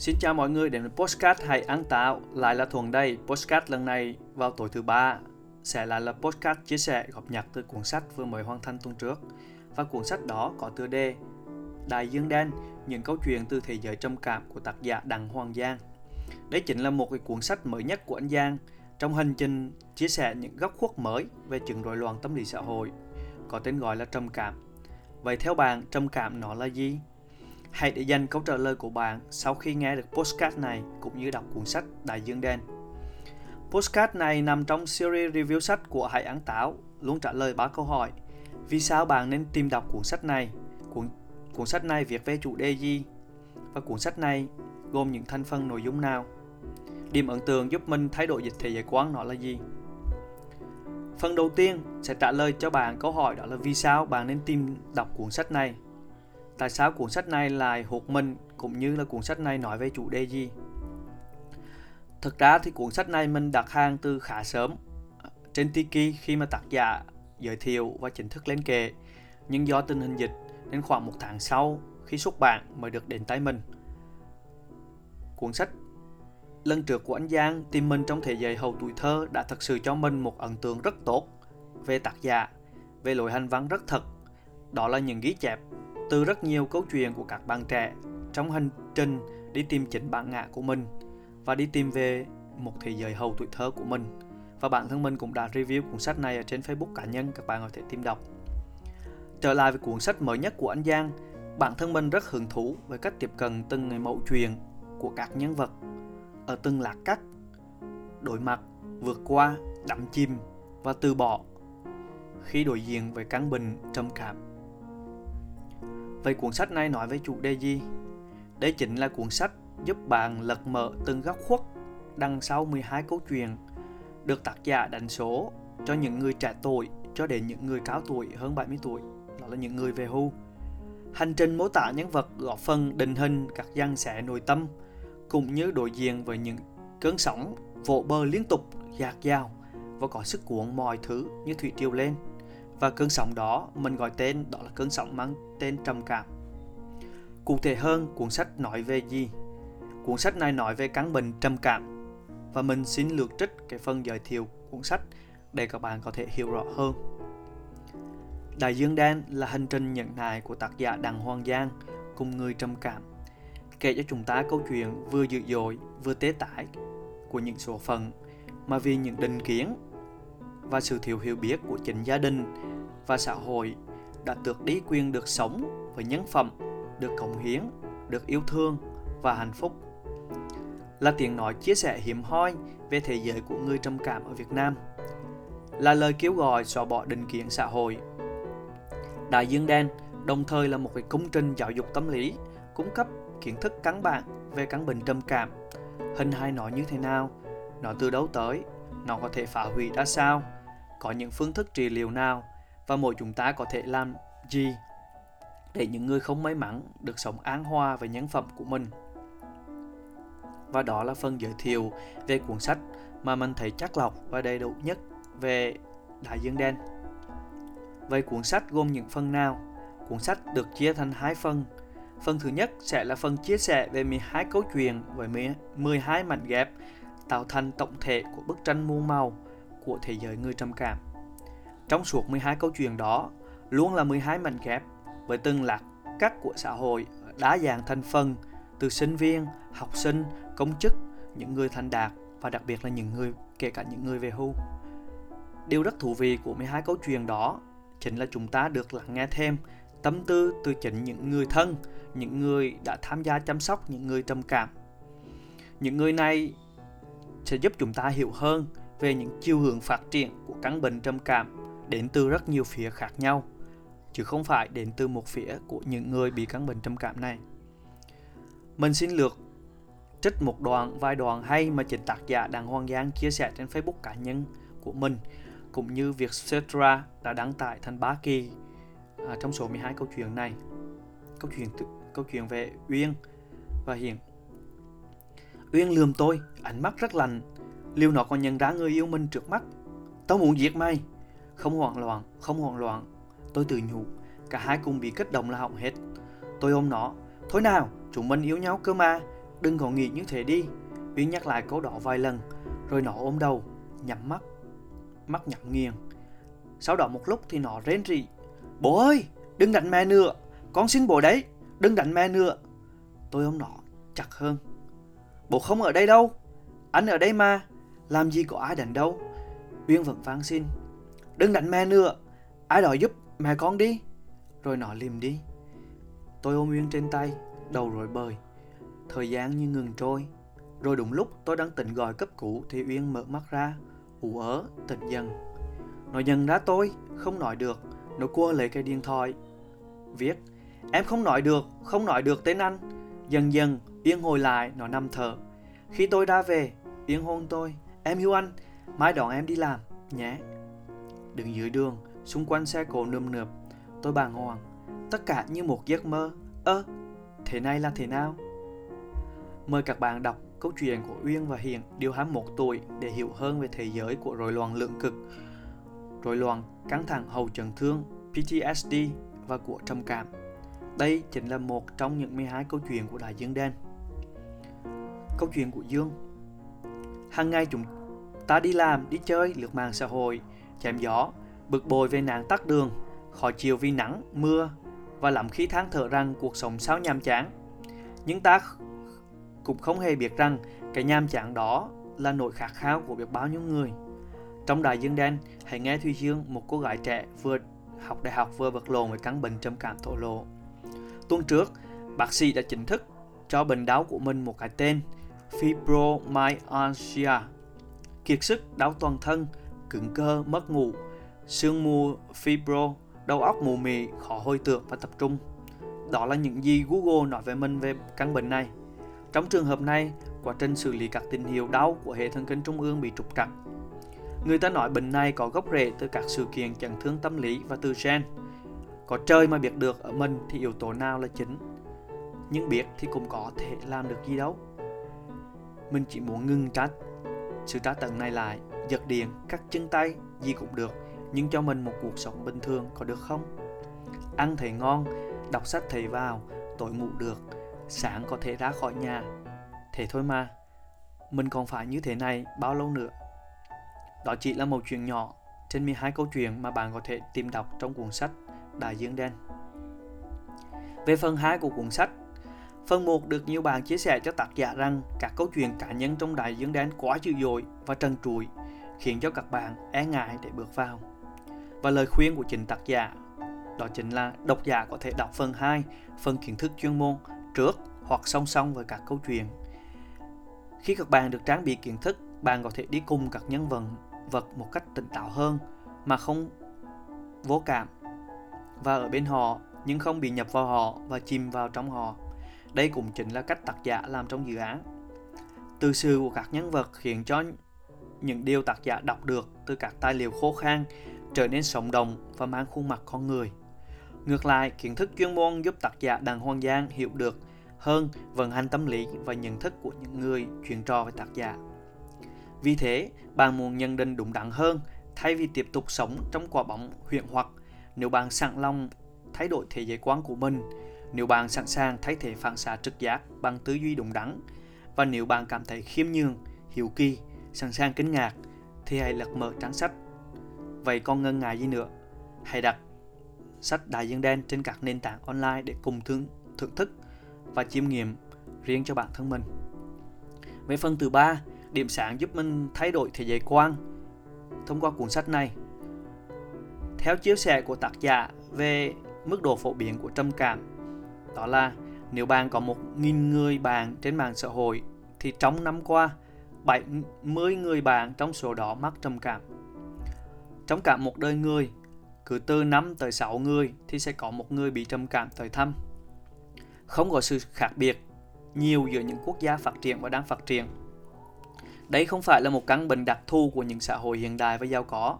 Xin chào mọi người đến với Postcard Hãy Ăn Tạo Lại là Thuần đây. Postcard lần này vào tối thứ ba. Sẽ lại là Postcard chia sẻ góp nhặt từ cuốn sách vừa mới hoàn thành tuần trước. Và cuốn sách đó có tựa đề Đại Dương Đen Những câu chuyện từ thế giới trầm cảm của tác giả Đặng Hoàng Giang. Đây chính là một cái cuốn sách mới nhất của anh Giang. Trong hành trình chia sẻ những góc khuất mới về chứng rối loạn tâm lý xã hội có tên gọi là trầm cảm. Vậy theo bạn, trầm cảm nó là gì? Hãy để dành câu trả lời của bạn sau khi nghe được postcard này cũng như đọc cuốn sách Đại Dương Đen. Postcard này nằm trong series review sách của Hải Án Táo, luôn trả lời ba câu hỏi. Vì sao bạn nên tìm đọc cuốn sách này? Cuốn, cuốn sách này viết về chủ đề gì? Và cuốn sách này gồm những thành phần nội dung nào? Điểm ấn tượng giúp mình thay đổi dịch thế giới quán nó là gì? Phần đầu tiên sẽ trả lời cho bạn câu hỏi đó là vì sao bạn nên tìm đọc cuốn sách này tại sao cuốn sách này lại hụt mình cũng như là cuốn sách này nói về chủ đề gì? Thực ra thì cuốn sách này mình đặt hàng từ khá sớm, trên Tiki khi mà tác giả giới thiệu và chính thức lên kệ. Nhưng do tình hình dịch nên khoảng một tháng sau khi xuất bản mới được đến tay mình. Cuốn sách lần trước của anh Giang tìm mình trong thế giới hầu tuổi thơ đã thật sự cho mình một ấn tượng rất tốt về tác giả, về lối hành văn rất thật. Đó là những ghi chép từ rất nhiều câu chuyện của các bạn trẻ trong hành trình đi tìm chính bản ngã của mình và đi tìm về một thế giới hậu tuổi thơ của mình. Và bản thân mình cũng đã review cuốn sách này ở trên Facebook cá nhân, các bạn có thể tìm đọc. Trở lại với cuốn sách mới nhất của anh Giang, bản thân mình rất hứng thú với cách tiếp cận từng người mẫu chuyện của các nhân vật ở từng lạc cắt, đối mặt, vượt qua, đắm chìm và từ bỏ khi đối diện với căn bình trầm cảm Vậy cuốn sách này nói về chủ đề gì? Đây chính là cuốn sách giúp bạn lật mở từng góc khuất đằng sau 12 câu chuyện được tác giả đánh số cho những người trẻ tuổi cho đến những người cao tuổi hơn 70 tuổi, đó là những người về hưu. Hành trình mô tả nhân vật góp phần định hình các dân xẻ nội tâm cũng như đối diện với những cơn sóng vỗ bờ liên tục dạt dào và có sức cuốn mọi thứ như thủy triều lên. Và cơn sóng đó mình gọi tên đó là cơn sóng mang tên trầm cảm. Cụ thể hơn, cuốn sách nói về gì? Cuốn sách này nói về căn bệnh trầm cảm và mình xin lược trích cái phần giới thiệu cuốn sách để các bạn có thể hiểu rõ hơn. Đại Dương Đen là hành trình nhận nại của tác giả Đặng Hoàng Giang cùng người trầm cảm kể cho chúng ta câu chuyện vừa dữ dội vừa tế tải của những số phận mà vì những định kiến và sự thiếu hiểu biết của chính gia đình và xã hội đã tước đi quyền được sống với nhân phẩm, được cống hiến, được yêu thương và hạnh phúc. Là tiếng nói chia sẻ hiếm hoi về thế giới của người trầm cảm ở Việt Nam. Là lời kêu gọi xóa bỏ định kiến xã hội. Đại Dương Đen đồng thời là một cái công trình giáo dục tâm lý cung cấp kiến thức căn bản về căn bệnh trầm cảm, hình hài nó như thế nào, nó từ đâu tới, nó có thể phá hủy ra sao, có những phương thức trị liệu nào và mỗi chúng ta có thể làm gì để những người không may mắn được sống an hòa với nhân phẩm của mình. Và đó là phần giới thiệu về cuốn sách mà mình thấy chắc lọc và đầy đủ nhất về Đại Dương Đen. Vậy cuốn sách gồm những phần nào? Cuốn sách được chia thành hai phần. Phần thứ nhất sẽ là phần chia sẻ về 12 câu chuyện với 12 mảnh ghép tạo thành tổng thể của bức tranh muôn màu của thế giới người trầm cảm. Trong suốt 12 câu chuyện đó, luôn là 12 mảnh ghép với từng lạc cắt của xã hội đa dạng thành phần từ sinh viên, học sinh, công chức, những người thành đạt và đặc biệt là những người kể cả những người về hưu. Điều rất thú vị của 12 câu chuyện đó chính là chúng ta được lắng nghe thêm tâm tư từ chính những người thân, những người đã tham gia chăm sóc những người trầm cảm. Những người này sẽ giúp chúng ta hiểu hơn về những chiều hướng phát triển của căn bệnh trầm cảm đến từ rất nhiều phía khác nhau chứ không phải đến từ một phía của những người bị căn bệnh trầm cảm này. Mình xin lược trích một đoạn vài đoạn hay mà chính tác giả Đặng Hoàng Giang chia sẻ trên Facebook cá nhân của mình cũng như việc Setra đã đăng tải thành ba kỳ à, trong số 12 câu chuyện này. Câu chuyện câu chuyện về Uyên và Hiền. Uyên lườm tôi, ánh mắt rất lạnh. Liêu nó còn nhận ra người yêu mình trước mắt. Tao muốn giết mày. Không hoảng loạn, không hoảng loạn. Tôi tự nhủ, cả hai cùng bị kích động là hỏng hết. Tôi ôm nó. Thôi nào, chúng mình yêu nhau cơ mà. đừng có nghĩ như thế đi. Uyên nhắc lại câu đó vài lần, rồi nó ôm đầu, nhắm mắt, mắt nhắm nghiền. Sau đó một lúc thì nó rên rỉ. Bố ơi, đừng đánh mẹ nữa, con xin bố đấy, đừng đánh mẹ nữa. Tôi ôm nó chặt hơn. Bố không ở đây đâu, anh ở đây mà, làm gì có ai đánh đâu. Uyên vẫn vang xin. Đừng đánh mẹ nữa, ai đó giúp mẹ con đi. Rồi nó liềm đi. Tôi ôm Uyên trên tay, đầu rối bời. Thời gian như ngừng trôi. Rồi đúng lúc tôi đang tỉnh gọi cấp cứu thì Uyên mở mắt ra, ủ ớ, tỉnh dần. Nó nhận ra tôi, không nói được. Nó cua lấy cái điện thoại. Viết, em không nói được, không nói được tên anh. Dần dần, Uyên hồi lại, nó nằm thở. Khi tôi ra về, Uyên hôn tôi. Em yêu anh, mai đón em đi làm, nhé. Đứng dưới đường, xung quanh xe cộ nườm nượp, tôi bàng hoàng. Tất cả như một giấc mơ. Ơ, thế này là thế nào? Mời các bạn đọc câu chuyện của Uyên và Hiền điều 21 tuổi để hiểu hơn về thế giới của rối loạn lượng cực, rối loạn căng thẳng hậu chấn thương, PTSD và của trầm cảm. Đây chính là một trong những 12 câu chuyện của Đại Dương Đen. Câu chuyện của Dương Hàng ngày chúng ta đi làm, đi chơi, lướt mạng xã hội, chém gió, bực bội về nạn tắc đường, khó chịu vì nắng, mưa và lắm khi than thở rằng cuộc sống sao nhàm chán. Nhưng ta cũng không hề biết rằng cái nhàm chán đó là nỗi khát khao của biết bao nhiêu người. Trong Đại Dương Đen, hãy nghe Thùy Dương, một cô gái trẻ vừa học đại học vừa vật lộn với căn bệnh trầm cảm thổ lộ. Tuần trước, bác sĩ đã chính thức cho bệnh đau của mình một cái tên fibromyalgia, kiệt sức, đau toàn thân, cứng cơ, mất ngủ, sương mù fibro, đầu óc mù mị, khó hồi tưởng và tập trung. Đó là những gì Google nói về mình về căn bệnh này. Trong trường hợp này, quá trình xử lý các tín hiệu đau của hệ thần kinh trung ương bị trục trặc. Người ta nói bệnh này có gốc rễ từ các sự kiện chấn thương tâm lý và từ gen. Có trời mà biết được ở mình thì yếu tố nào là chính. Nhưng biết thì cũng có thể làm được gì đâu. Mình chỉ muốn ngưng trách sự trả tấn này lại, giật điện, cắt chân tay, gì cũng được, nhưng cho mình một cuộc sống bình thường có được không? Ăn thấy ngon, đọc sách thấy vào, tối ngủ được, sáng có thể ra khỏi nhà. Thế thôi mà, mình còn phải như thế này bao lâu nữa? Đó chỉ là một chuyện nhỏ trên 12 câu chuyện mà bạn có thể tìm đọc trong cuốn sách Đại Dương Đen. Về phần 2 của cuốn sách, phần 1 được nhiều bạn chia sẻ cho tác giả rằng các câu chuyện cá nhân trong Đại Dương Đen quá dữ dội và trần trụi, khiến cho các bạn e ngại để bước vào. Và lời khuyên của chính tác giả đó chính là độc giả có thể đọc phần 2, phần kiến thức chuyên môn trước hoặc song song với các câu chuyện. Khi các bạn được trang bị kiến thức, bạn có thể đi cùng các nhân vật vật một cách tỉnh táo hơn mà không vô cảm và ở bên họ nhưng không bị nhập vào họ và chìm vào trong họ. Đây cũng chính là cách tác giả làm trong dự án. Từ sự của các nhân vật khiến cho những điều tác giả đọc được từ các tài liệu khô khan trở nên sống động và mang khuôn mặt con người. Ngược lại, kiến thức chuyên môn giúp tác giả Đặng Hoàng Giang hiểu được hơn vận hành tâm lý và nhận thức của những người chuyện trò với tác giả. Vì thế, bạn muốn nhận định đúng đắn hơn thay vì tiếp tục sống trong quả bóng huyện hoặc nếu bạn sẵn lòng thay đổi thế giới quan của mình, nếu bạn sẵn sàng thay thế phản xạ trực giác bằng tư duy đúng đắn và nếu bạn cảm thấy khiêm nhường, hiểu kỳ, sẵn sàng kinh ngạc thì hãy lật mở trang sách. Vậy còn ngần ngại gì nữa? Hãy đặt sách Đại Dương Đen trên các nền tảng online để cùng thưởng, thưởng thức và chiêm nghiệm riêng cho bản thân mình. Về phần thứ ba, điểm sáng giúp mình thay đổi thế giới quan thông qua cuốn sách này. Theo chia sẻ của tác giả về mức độ phổ biến của trầm cảm, đó là nếu bạn có một nghìn người bạn trên mạng xã hội thì trong năm qua 70 người bạn trong số đó mắc trầm cảm. Trong cả một đời người, cứ từ 5 tới 6 người thì sẽ có một người bị trầm cảm tới thăm. Không có sự khác biệt nhiều giữa những quốc gia phát triển và đang phát triển. Đây không phải là một căn bệnh đặc thù của những xã hội hiện đại và giàu có.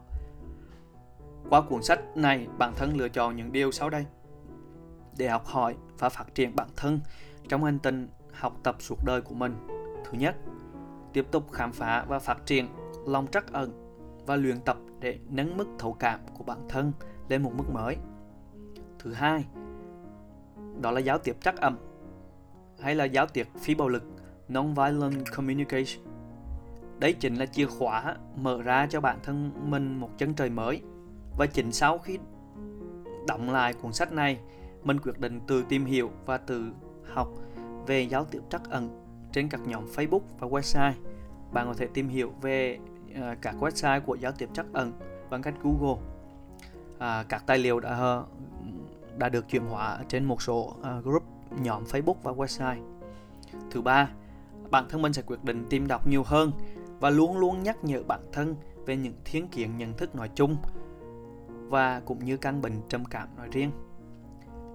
Qua cuốn sách này, bản thân lựa chọn những điều sau đây để học hỏi và phát triển bản thân trong hành trình học tập suốt đời của mình. Thứ nhất, tiếp tục khám phá và phát triển lòng trắc ẩn và luyện tập để nâng mức thấu cảm của bản thân lên một mức mới. Thứ hai, đó là giáo tiếp trắc ẩn hay là giáo tiếp phi bạo lực Non-Violent Communication. Đấy chính là chìa khóa mở ra cho bản thân mình một chân trời mới. Và chính sau khi đọc lại cuốn sách này, mình quyết định tự tìm hiểu và tự học về giáo tiếp trắc ẩn trên các nhóm Facebook và website. Bạn có thể tìm hiểu về uh, các website của giáo tiếp trắc ẩn bằng cách Google. Uh, các tài liệu đã đã được chuyển hóa trên một số uh, group nhóm Facebook và website. Thứ ba, bản thân mình sẽ quyết định tìm đọc nhiều hơn và luôn luôn nhắc nhở bản thân về những thiên kiến nhận thức nói chung và cũng như căn bệnh trầm cảm nói riêng.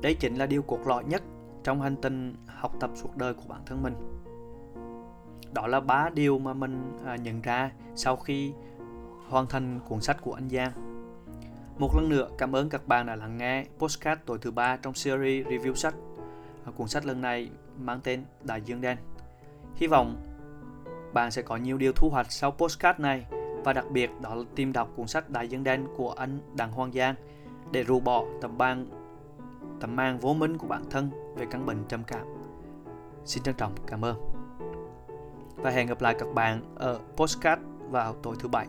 Đây chính là điều cốt lõi nhất trong hành trình học tập suốt đời của bản thân mình. Đó là ba điều mà mình à, nhận ra sau khi hoàn thành cuốn sách của anh Giang. Một lần nữa, cảm ơn các bạn đã lắng nghe postcard tối thứ ba trong series review sách. À, cuốn sách lần này mang tên Đại Dương Đen. Hy vọng bạn sẽ có nhiều điều thu hoạch sau postcard này và đặc biệt đó là tìm đọc cuốn sách Đại Dương Đen của anh Đặng Hoàng Giang để rũ bỏ tầm băng tầm mang vô minh của bản thân về căn bệnh trầm cảm. Xin trân trọng cảm ơn. Và hẹn gặp lại các bạn ở postcard vào tối thứ bảy.